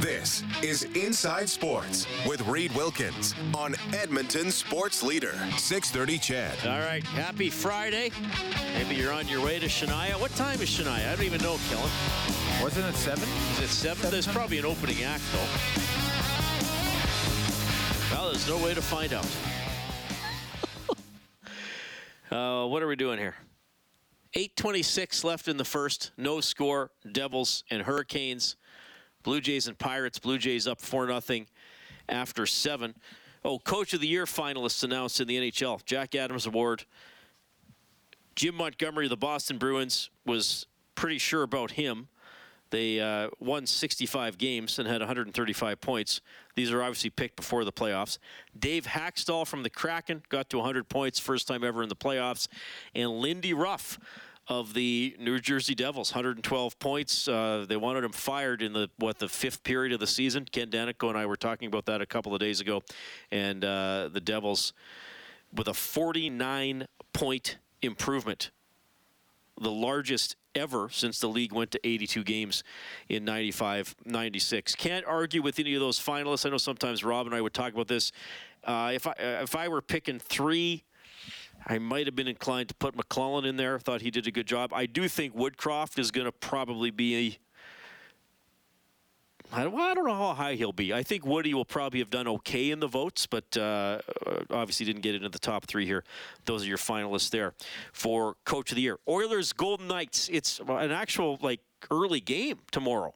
This is Inside Sports with Reed Wilkins on Edmonton Sports Leader 630 CHED. All right, happy Friday. Maybe you're on your way to Shania. What time is Shania? I don't even know, Kellen. Wasn't it seven? Is it seven? There's probably an opening act, though. Well, there's no way to find out. uh, what are we doing here? 8.26 left in the first. No score. Devils and Hurricanes. Blue Jays and Pirates. Blue Jays up 4 0 after 7. Oh, Coach of the Year finalists announced in the NHL. Jack Adams Award. Jim Montgomery of the Boston Bruins was pretty sure about him. They uh, won 65 games and had 135 points. These are obviously picked before the playoffs. Dave Hakstol from the Kraken got to 100 points, first time ever in the playoffs. And Lindy Ruff of the New Jersey Devils, 112 points. Uh, they wanted him fired in the what the fifth period of the season. Ken Daneyko and I were talking about that a couple of days ago, and uh, the Devils with a 49 point improvement, the largest ever since the league went to 82 games in 95 96 can't argue with any of those finalists i know sometimes rob and i would talk about this uh, if i if i were picking three I might have been inclined to put McLellan in there. Thought he did a good job. I do think Woodcroft is going to probably be I don't, I don't know how high he'll be. I think Woody will probably have done okay in the votes, but uh, obviously didn't get into the top three here. Those are your finalists there for Coach of the Year. Oilers, Golden Knights. It's an actual like early game tomorrow.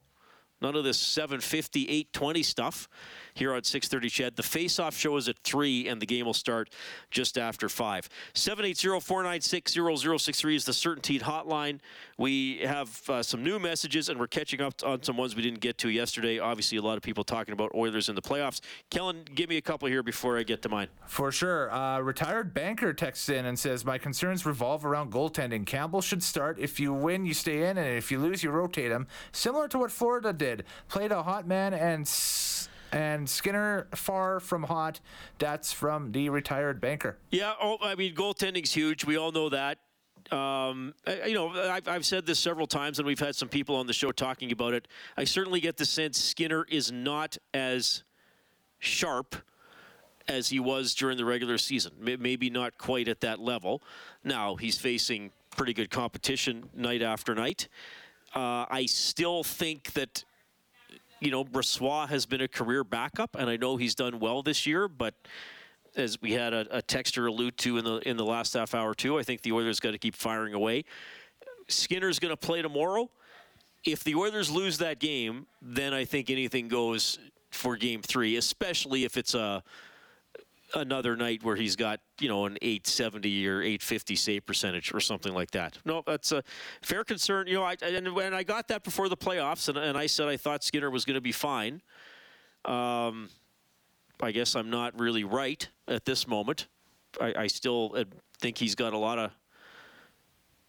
None of this 750, 820 stuff here on 6:30 CHED. The face-off show is at 3 and the game will start just after 5. 780-496-0063 is the Certainteed hotline. We have uh, some new messages and we're catching up on some ones we didn't get to yesterday. Obviously a lot of people talking about Oilers in the playoffs. Kellen, give me a couple here before I get to mine. For sure. Uh, retired banker texts in and says, "My concerns revolve around goaltending. Campbell should start. If you win, you stay in, and if you lose, you rotate him. Similar to what Florida did. Played a hot man and." And Skinner far from hot. That's from the retired banker. Yeah, oh, I mean, goaltending's huge. We all know that. Um, you know, I've, I've said this several times, and we've had some people on the show talking about it. I certainly get the sense Skinner is not as sharp as he was during the regular season. Maybe not quite at that level. Now he's facing pretty good competition night after night. Uh, I still think that you know, Brossoit has been a career backup, and I know he's done well this year, but as we had a, a texter allude to in the in the last half hour too, I think the Oilers got to keep firing away. Skinner's going to play tomorrow. If the Oilers lose that game, then I think anything goes for Game Three, especially if it's a another night where he's got you know an 870 or 850 save percentage or something like that. No, that's a fair concern. You know, I, and when I got that before the playoffs, and, and I said I thought Skinner was going to be fine. Um, I guess I'm not really right at this moment. I, I still think he's got a lot of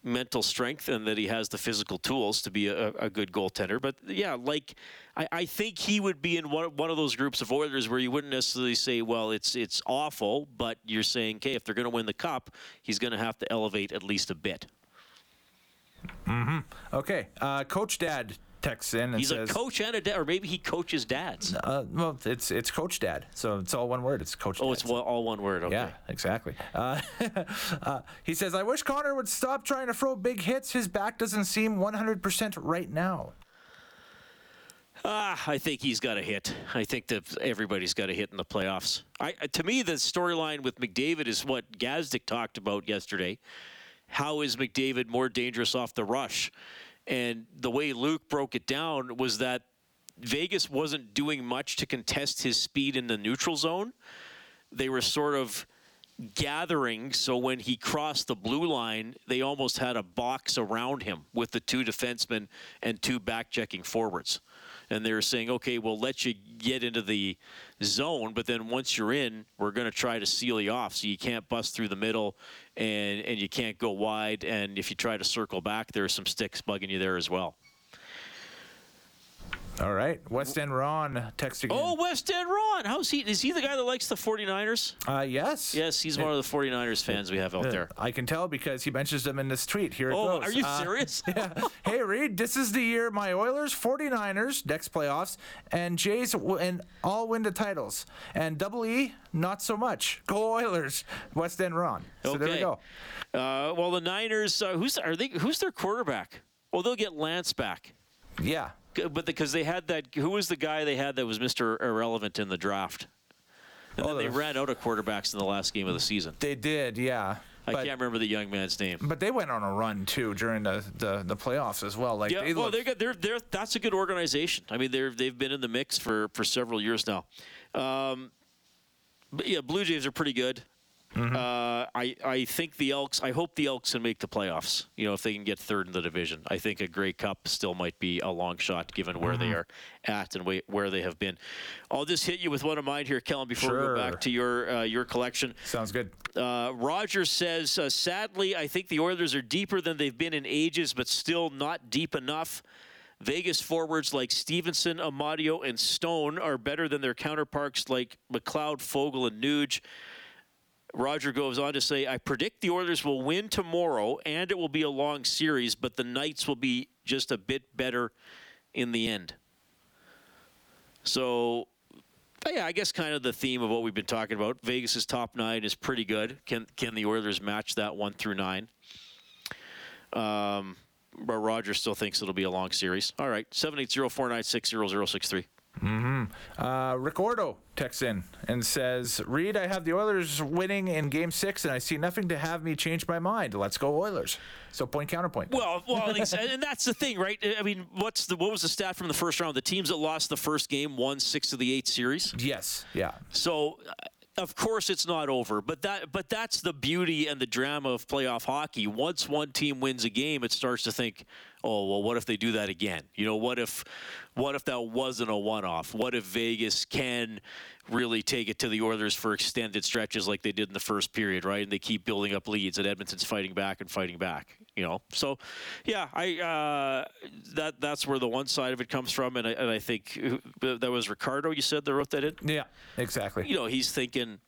mental strength and that he has the physical tools to be a, a good goaltender. But yeah, like I, I, think he would be in one, one of those groups of Oilers where you wouldn't necessarily say, well, it's it's awful, but you're saying, okay, if they're going to win the cup, he's going to have to elevate at least a bit. Mm-hmm. Okay, uh, Coach Dad texts in and He's says, a coach and a dad, or maybe he coaches dads. Uh, well, it's it's Coach Dad, so it's all one word. It's Coach. Oh, Dad. it's all one word. Okay. Yeah, exactly. Uh, uh, he says, "I wish Connor would stop trying to throw big hits. His back doesn't seem 100% right now." Ah, I think he's got a hit. I think that everybody's got a hit in the playoffs. I, to me, the storyline with McDavid is what Gazdic talked about yesterday. How is McDavid more dangerous off the rush? And the way Luke broke it down was that Vegas wasn't doing much to contest his speed in the neutral zone. They were sort of gathering so when he crossed the blue line, they almost had a box around him with the two defensemen and two back checking forwards. And they were saying, okay, we'll let you get into the zone, but then once you're in, we're going to try to seal you off. So you can't bust through the middle and, and you can't go wide. And if you try to circle back, there are some sticks bugging you there as well. All right. West End Ron texting. Oh, West End Ron. How's he? Is he the guy that likes the 49ers? Uh, yes. Yes, he's one of the 49ers fans we have out there. I can tell because he mentions them in this tweet. Here it Oh, goes. are you Uh, serious? yeah. Hey, Reed, this is the year my Oilers, 49ers, next playoffs, and Jays w- and all win the titles. And Double E, not so much. Go Oilers. West End Ron. So there we go. Uh, well, the Niners. Uh, who's are they? Who's their quarterback? Well, they'll get Lance back. Yeah. But because they had that, who was the guy they had that was Mr. Irrelevant in the draft? And Oh, then they the- ran out of quarterbacks in the last game of the season. They did, yeah. I but, can't remember the young man's name. But they went on a run too during the, the, the playoffs as well. Like Yeah, they well, looked, they're, they're they're that's a good organization. I mean, they're they've been in the mix for for several years now. Um, but yeah, Blue Jays are pretty good. Mm-hmm. Uh, I I think the Elks. I hope the Elks can make the playoffs. You know, if they can get third in the division, I think a Grey Cup still might be a long shot given where they Mm-hmm. are at and where they have been. I'll just hit you with one of mine here, Kellen, before we go back to your uh, your collection. sounds good. Uh, Rogers says, uh, sadly, I think the Oilers are deeper than they've been in ages, but still not deep enough. Vegas forwards like Stephenson, Amadio, and Stone are better than their counterparts like McLeod, Foegele, and Nuge. Roger goes on to say, I predict the Oilers will win tomorrow and it will be a long series, but the Knights will be just a bit better in the end. So, yeah, I guess kind of the theme of what we've been talking about. Vegas's top nine is pretty good. Can can the Oilers match that one through nine? Um, but Roger still thinks it'll be a long series. All right, 780-496-0063. Uh, Ricardo texts in and says, Reed, I have the Oilers winning in game six, and I see nothing to have me change my mind. Let's go Oilers. So point counterpoint. Well, well, and that's the thing, right? I mean, what's the what was the stat from the first round? The teams that lost the first game won six of the eight series. yes. Yeah. So, uh, of course, it's not over. But that, but that's the beauty and the drama of playoff hockey. Once one team wins a game, it starts to think, oh well, what if they do that again? You know, what if, what if that wasn't a one-off? What if Vegas can really take it to the Oilers for extended stretches like they did in the first period, right? And they keep building up leads, and Edmonton's fighting back and fighting back. You know, so yeah, I uh, that that's where the one side of it comes from, and I, and I think uh, that was Ricardo. You said that wrote that in Yeah. Exactly. you know, he's thinking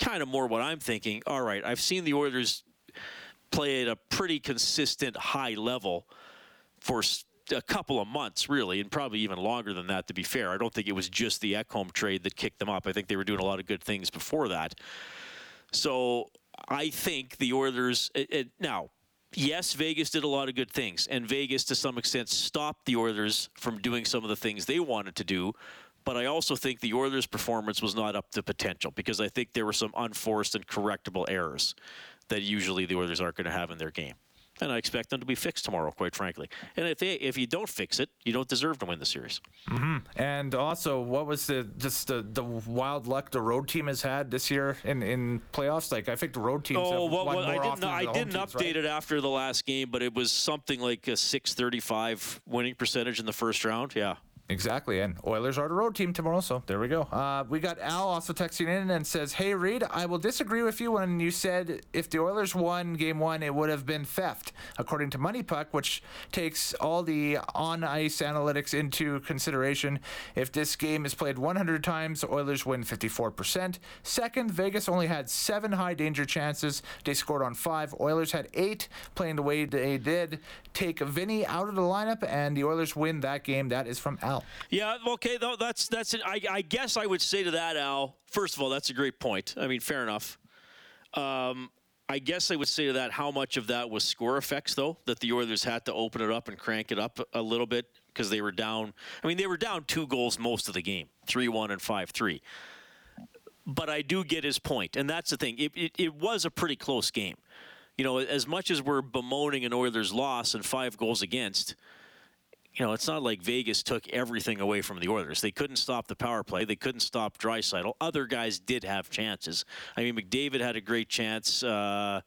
kind of more what I'm thinking. All right, I've seen the Oilers play at a pretty consistent high level for a couple of months, really, and probably even longer than that, to be fair. I don't think it was just the Ekholm trade that kicked them up. I think they were doing a lot of good things before that. So I think the Oilers, it, it, now, yes, Vegas did a lot of good things, and Vegas, to some extent, stopped the Oilers from doing some of the things they wanted to do. But I also think the Oilers' performance was not up to potential because I think there were some unforced and correctable errors that usually the Oilers aren't going to have in their game. And I expect them to be fixed tomorrow, quite frankly. And if they, if you don't fix it, you don't deserve to win the series. Mm-hmm. And also, what was the just the, the wild luck the road team has had this year in, in playoffs? Like I think the road teams Oh, have well, I didn't. I didn't teams, update right? it after the last game, but it was something like a 635 winning percentage in the first round. Yeah. Exactly, and Oilers are the road team tomorrow, so there we go. Uh, we got Al also texting in and says, "Hey Reed, I will disagree with you when you said if the Oilers won Game One, it would have been theft. According to Money Puck, which takes all the on-ice analytics into consideration, if this game is played 100 times, Oilers win 54%. Second, Vegas only had seven high danger chances. They scored on five. Oilers had eight. Playing the way they did, take Vinny out of the lineup, and the Oilers win that game. That is from Al. Yeah. Okay. Though that's that's. It. I, I guess I would say to that, Al. First of all, that's a great point. I mean, fair enough. Um, I guess I would say to that, how much of that was score effects, though, that the Oilers had to open it up and crank it up a little bit because they were down. I mean, they were down two goals most of the game, three-one and five-three. But I do get his point, and that's the thing. It, it, it was a pretty close game. You know, as much as we're bemoaning an Oilers loss and five goals against, you know, it's not like Vegas took everything away from the Oilers. They couldn't stop the power play. They couldn't stop Draisaitl. Other guys did have chances. I mean, McDavid had a great chance. Uh,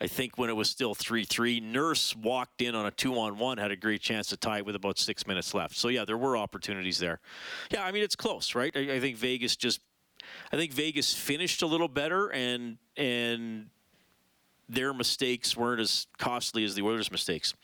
I think when it was still 3 3, Nurse walked in on a two on one, had a great chance to tie it with about six minutes left. So, yeah, there were opportunities there. Yeah, I mean, it's close, right? I, I think Vegas just. I think Vegas finished a little better and and their mistakes weren't as costly as the Oilers' mistakes.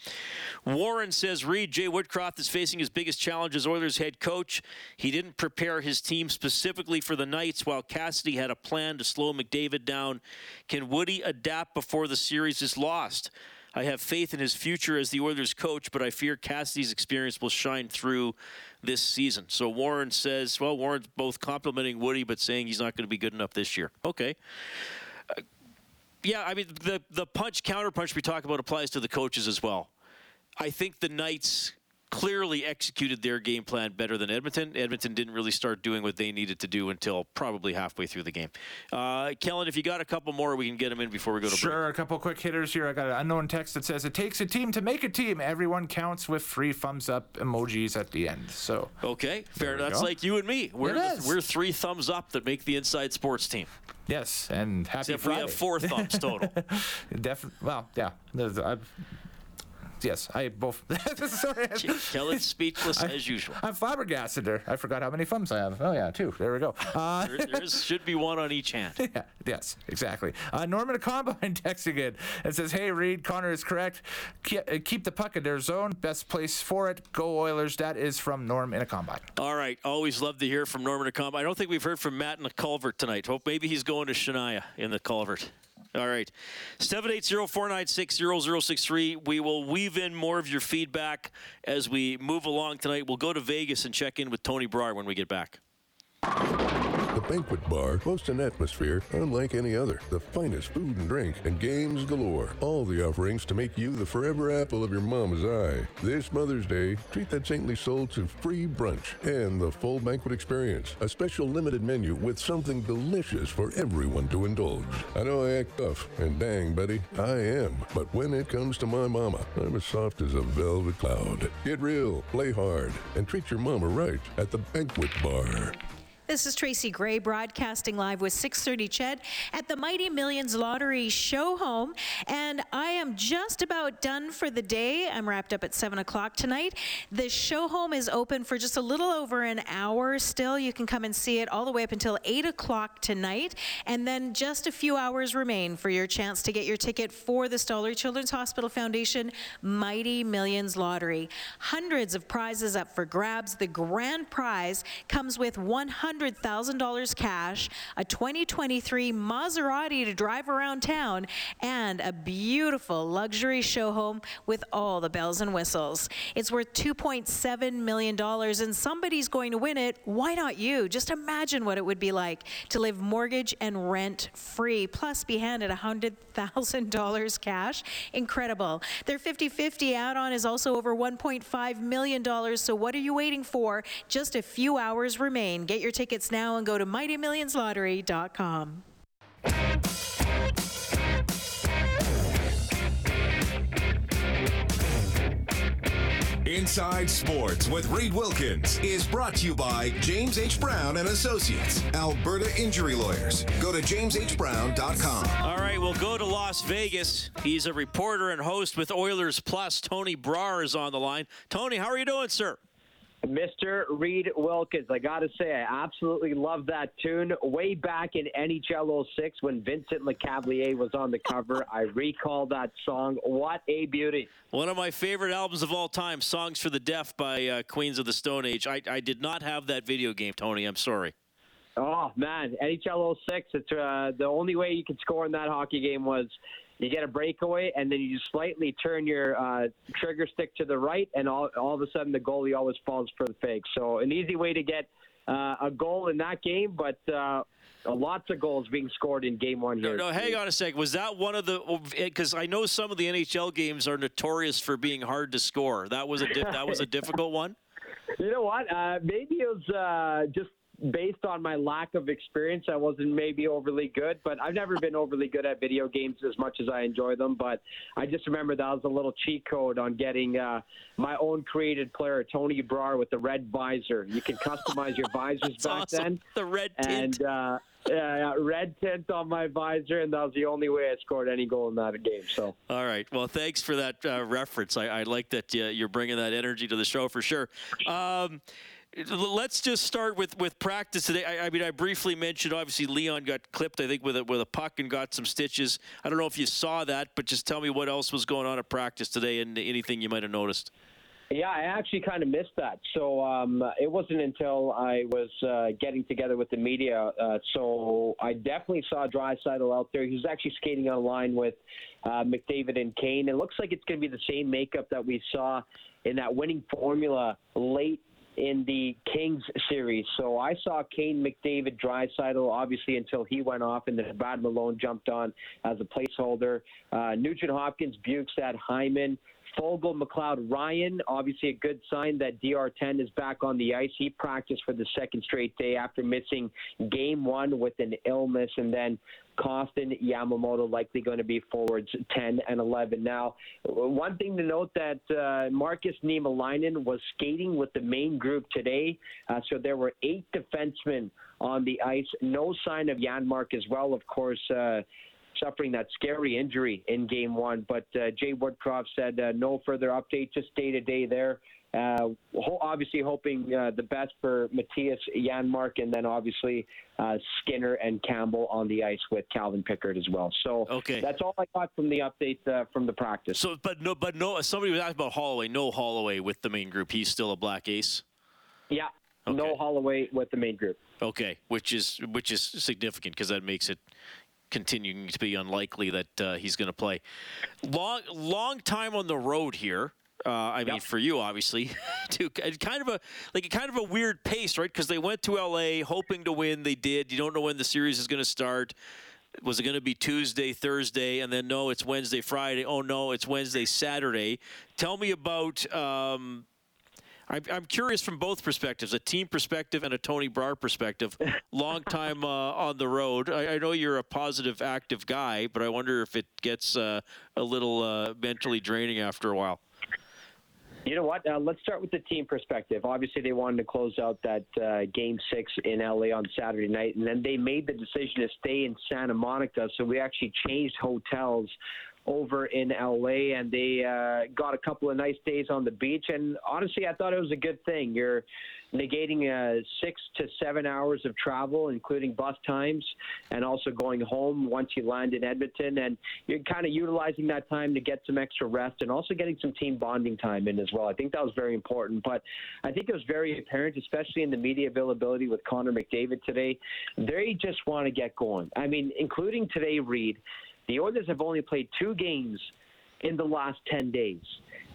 Warren says Reed Jay Woodcroft is facing his biggest challenge as Oilers head coach. He didn't prepare his team specifically for the Knights, while Cassidy had a plan to slow McDavid down. Can Woody adapt before the series is lost? I have faith in his future as the Oilers coach, but I fear Cassidy's experience will shine through this season. So Warren says, well, Warren's both complimenting Woody, but saying he's not going to be good enough this year. Okay. Uh, yeah, I mean the the punch counter punch we talk about applies to the coaches as well. I think the Knights clearly executed their game plan better than Edmonton. Edmonton didn't really start doing what they needed to do until probably halfway through the game. Uh, Kellen, if you got a couple more, we can get them in before we go to sure, break. Sure, a couple quick hitters here. I got an unknown text that says it takes a team to make a team. Everyone counts with free thumbs up emojis at the end. So okay, fair. That's go. like you and me. We're the, we're three thumbs up that make the Inside Sports team. Yes, and happy Except Friday. we have four thumbs total. Definitely. Well, yeah. I've, yes, I both. Sorry. Kellen's speechless I, as usual. I'm flabbergasted. There. I forgot how many thumbs I have. Oh yeah, two. There we go. Uh, there, should be one on each hand. Yeah, yes, exactly. Uh, Norman Combine texting in and says, "Hey Reed, Connor is correct. Keep, uh, keep the puck in their zone. Best place for it. Go Oilers." That is from Norm in a combine. All right. Always love to hear from Norman in a combine. I don't think we've heard from Matt in the culvert tonight. Hope maybe he's going to Shania in the culvert. All right. 780-496-0063. We will weave in more of your feedback as we move along tonight. We'll go to Vegas and check in with Tony Brar when we get back. The Banquet Bar boasts an atmosphere unlike any other. The finest food and drink and games galore. All the offerings to make you the forever apple of your mama's eye. This Mother's Day, treat that saintly soul to free brunch and the full banquet experience. A special limited menu with something delicious for everyone to indulge. I know I act tough, and dang, buddy, I am. But when it comes to my mama, I'm as soft as a velvet cloud. Get real, play hard, and treat your mama right at the Banquet Bar. This is Tracy Gray broadcasting live with 630 Ched at the Mighty Millions Lottery show home. And I am just about done for the day. I'm wrapped up at 7 o'clock tonight. The show home is open for just a little over an hour still. You can come and see it all the way up until 8 o'clock tonight. And then just a few hours remain for your chance to get your ticket for the Stollery Children's Hospital Foundation Mighty Millions Lottery. Hundreds of prizes up for grabs. The grand prize comes with 100 $100,000 cash, a 2023 Maserati to drive around town, and a beautiful luxury show home with all the bells and whistles. It's worth $2.7 million, and somebody's going to win it. Why not you? Just imagine what it would be like to live mortgage and rent free, plus be handed $100,000 cash. Incredible. Their 50 50 add on is also over $1.5 million. So, what are you waiting for? Just a few hours remain. Get your ticket tickets now and go to mightymillionslottery.com. Inside Sports with Reed Wilkins is brought to you by James H. Brown and Associates, Alberta Injury Lawyers. Go to jameshbrown.com. All right, we'll go to Las Vegas. He's a reporter and host with Oilers Plus. Tony Brar is on the line. Tony, how are you doing, sir? Mr. Reed Wilkins. I got to say, I absolutely love that tune. Way back in NHL 06 when Vincent Lecavalier was on the cover, I recall that song. What a beauty. One of my favorite albums of all time, Songs for the Deaf by uh, Queens of the Stone Age. I, I did not have that video game, Tony. I'm sorry. Oh, man. NHL 06, it's, uh, the only way you could score in that hockey game was – you get a breakaway, and then you slightly turn your uh, trigger stick to the right, and all, all of a sudden the goalie always falls for the fake. So an easy way to get uh, a goal in that game, but uh, lots of goals being scored in game one here. No, no, hang on a sec. Was that one of the? Because I know some of the NHL games are notorious for being hard to score. That was a that was a difficult one. You know what? Uh, maybe it was uh, just based on my lack of experience, I wasn't maybe overly good, but I've never been overly good at video games as much as I enjoy them. But I just remember that was a little cheat code on getting uh, my own created player, Tony Brar, with the red visor. You can customize your visors back awesome. then. The red tint. And uh, uh, red tint on my visor, and that was the only way I scored any goal in that game. So. All right. Well, thanks for that uh, reference. I, I, like that uh, you're bringing that energy to the show for sure. Um, let's just start with, with practice today. I, I, mean, I briefly mentioned obviously Leon got clipped, I think, with a, with a puck and got some stitches. I don't know if you saw that, but just tell me what else was going on at practice today and anything you might have noticed. Yeah, I actually kind of missed that. So um, it wasn't until I was uh, getting together with the media. Uh, so I definitely saw Draisaitl out there. He was actually skating on line with uh, McDavid and Kane. It looks like it's going to be the same makeup that we saw in that winning formula late in the Kings series. So I saw Kane, McDavid, Draisaitl, obviously until he went off, and then Brad Malone jumped on as a placeholder. Uh, Nugent Hopkins, Bjugstad, Hyman, Foegele, McLeod, Ryan. Obviously, a good sign that DR10 is back on the ice. He practiced for the second straight day after missing game one with an illness, and then Kostin, Yamamoto likely going to be forwards 10 and 11. Now, one thing to note that uh, Markus Niemelainen was skating with the main group today, uh, so there were eight defensemen on the ice. No sign of Janmark as well, of course. Uh, suffering that scary injury in game one. But uh, Jay Woodcroft said uh, no further update, just day to day there. Uh, ho- obviously, hoping uh, the best for Mattias Janmark, and then obviously uh, Skinner and Campbell on the ice with Calvin Pickard as well. So okay. that's all I got from the update uh, from the practice. So, but no, but no. Somebody was asking about Holloway. No Holloway with the main group. He's still a black ace. Yeah, Okay. no Holloway with the main group. Okay, which is which is significant because that makes it continuing to be unlikely that uh, he's going to play. Long long time on the road here. Uh, I mean, Yep. for you, obviously, to kind of a like a kind of a weird pace, right? Because they went to LA hoping to win. They did. You don't know when the series is going to start. Was it going to be Tuesday, Thursday, and then no, it's Wednesday, Friday? Oh no, it's Wednesday, Saturday. Tell me about. Um, I'm, I'm curious from both perspectives, a team perspective and a Tony Brar perspective. Long time uh, on the road. I, I know you're a positive, active guy, but I wonder if it gets uh, a little uh, mentally draining after a while. You know what? Uh, let's start with the team perspective. Obviously, they wanted to close out that uh, game six in LA on Saturday night, and then they made the decision to stay in Santa Monica. So we actually changed hotels over in LA, and they uh, got a couple of nice days on the beach. And honestly, I thought it was a good thing. You're negating uh, six to seven hours of travel, including bus times, and also going home once you land in Edmonton. And you're kind of utilizing that time to get some extra rest and also getting some team bonding time in as well. I think that was very important. But I think it was very apparent, especially in the media availability with Connor McDavid today. They just want to get going. I mean, including today, Reed, the Oilers have only played two games in the last 10 days.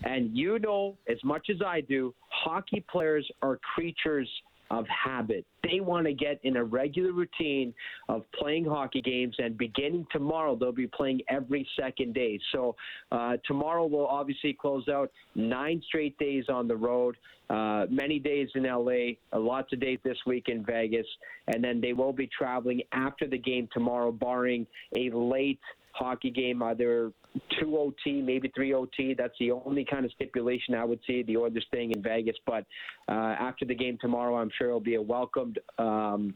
And you know as much as I do, hockey players are creatures of habit. They want to get in a regular routine of playing hockey games, and beginning tomorrow, they'll be playing every second day. So uh, tomorrow will obviously close out nine straight days on the road, uh, many days in LA, uh, lots of days this week in Vegas, and then they will be traveling after the game tomorrow, barring a late hockey game, either two OT, maybe three OT. That's the only kind of stipulation I would see. The Oilers staying in Vegas, but uh, after the game tomorrow, I'm sure it'll be a welcomed. Um,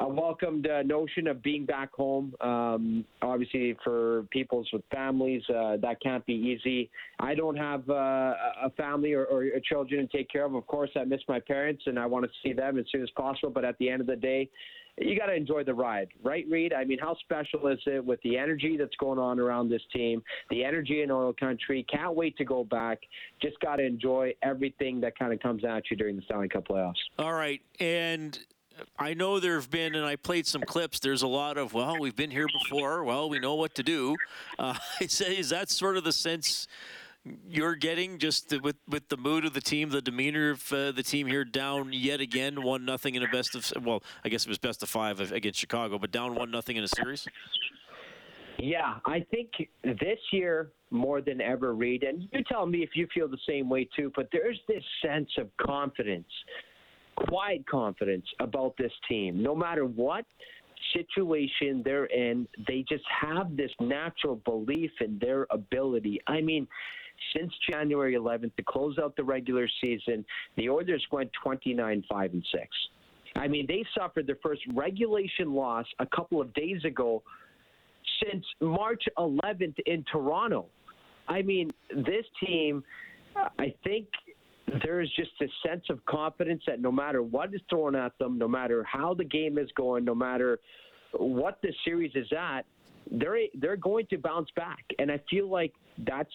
a welcomed uh, notion of being back home. Um, obviously, for peoples with families, uh, that can't be easy. I don't have uh, a family or, or children to take care of. Of course, I miss my parents and I want to see them as soon as possible. But at the end of the day, you got to enjoy the ride, right, Reed? I mean, how special is it with the energy that's going on around this team, the energy in oil country? Can't wait to go back. Just got to enjoy everything that kind of comes at you during the Stanley Cup playoffs. All right, and I know there have been, and I played some clips. There's a lot of, well, we've been here before. Well, we know what to do. Uh, is, is that sort of the sense you're getting, just the, with with the mood of the team, the demeanor of uh, the team here, down yet again, one nothing in a best of, well, I guess it was best of five against Chicago, but down one nothing in a series. Yeah, I think this year more than ever, Reed, and you tell me if you feel the same way too. But there's this sense of confidence quiet confidence about this team. No matter what situation they're in, they just have this natural belief in their ability. I mean, since January 11th to close out the regular season, the Oilers went 29 5 and 6. I mean, they suffered their first regulation loss a couple of days ago since March 11th in Toronto. I mean, this team, I think there's just a sense of confidence that no matter what is thrown at them, no matter how the game is going, no matter what the series is at, they're they're going to bounce back. And I feel like that's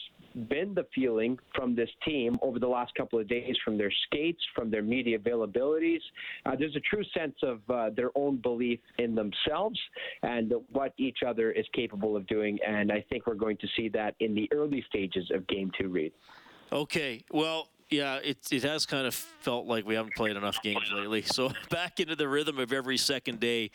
been the feeling from this team over the last couple of days from their skates, from their media availabilities. Uh, there's a true sense of uh, their own belief in themselves and what each other is capable of doing. And I think we're going to see that in the early stages of Game 2, Reed. Okay. Well, yeah, it, it has kind of felt like we haven't played enough games lately. So back into the rhythm of every second day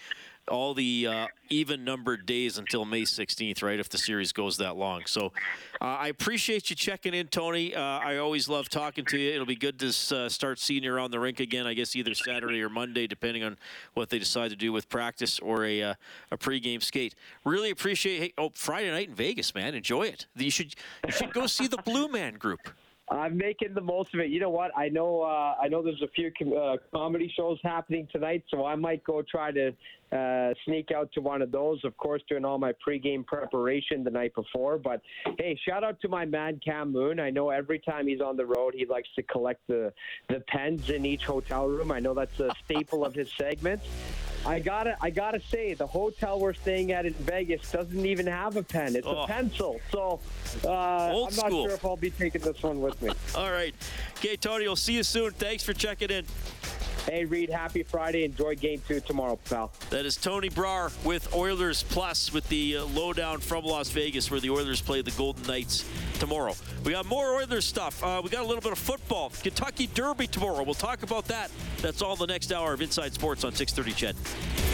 all the uh, even numbered days until May 16th, right? If the series goes that long. So uh, I appreciate you checking in, Tony. Uh, I always love talking to you. It'll be good to uh, start seeing you around the rink again, I guess either Saturday or Monday, depending on what they decide to do with practice or a, uh, a pregame skate. Really appreciate hey, Oh, Friday night in Vegas, man. Enjoy it. You should, you should go see the Blue Man Group. I'm making the most of it. You know what? I know. Uh, I know there's a few com- uh, comedy shows happening tonight, so I might go try to uh, sneak out to one of those. Of course, doing all my pregame preparation the night before. But hey, shout out to my man Cam Moon. I know every time he's on the road, he likes to collect the the pens in each hotel room. I know that's a staple of his segments. I gotta, I gotta say, the hotel we're staying at in Vegas doesn't even have a pen. It's Oh. a pencil. So uh, I'm not school. sure if I'll be taking this one with me. All right. Okay, Tony, we'll see you soon. Thanks for checking in. Hey, Reed, happy Friday. Enjoy game two tomorrow, pal. That is Tony Brar with Oilers Plus with the uh, lowdown from Las Vegas, where the Oilers play the Golden Knights tomorrow. We got more Oilers stuff. Uh, we got a little bit of football. Kentucky Derby tomorrow. We'll talk about that. That's all the next hour of Inside Sports on 630 CHED.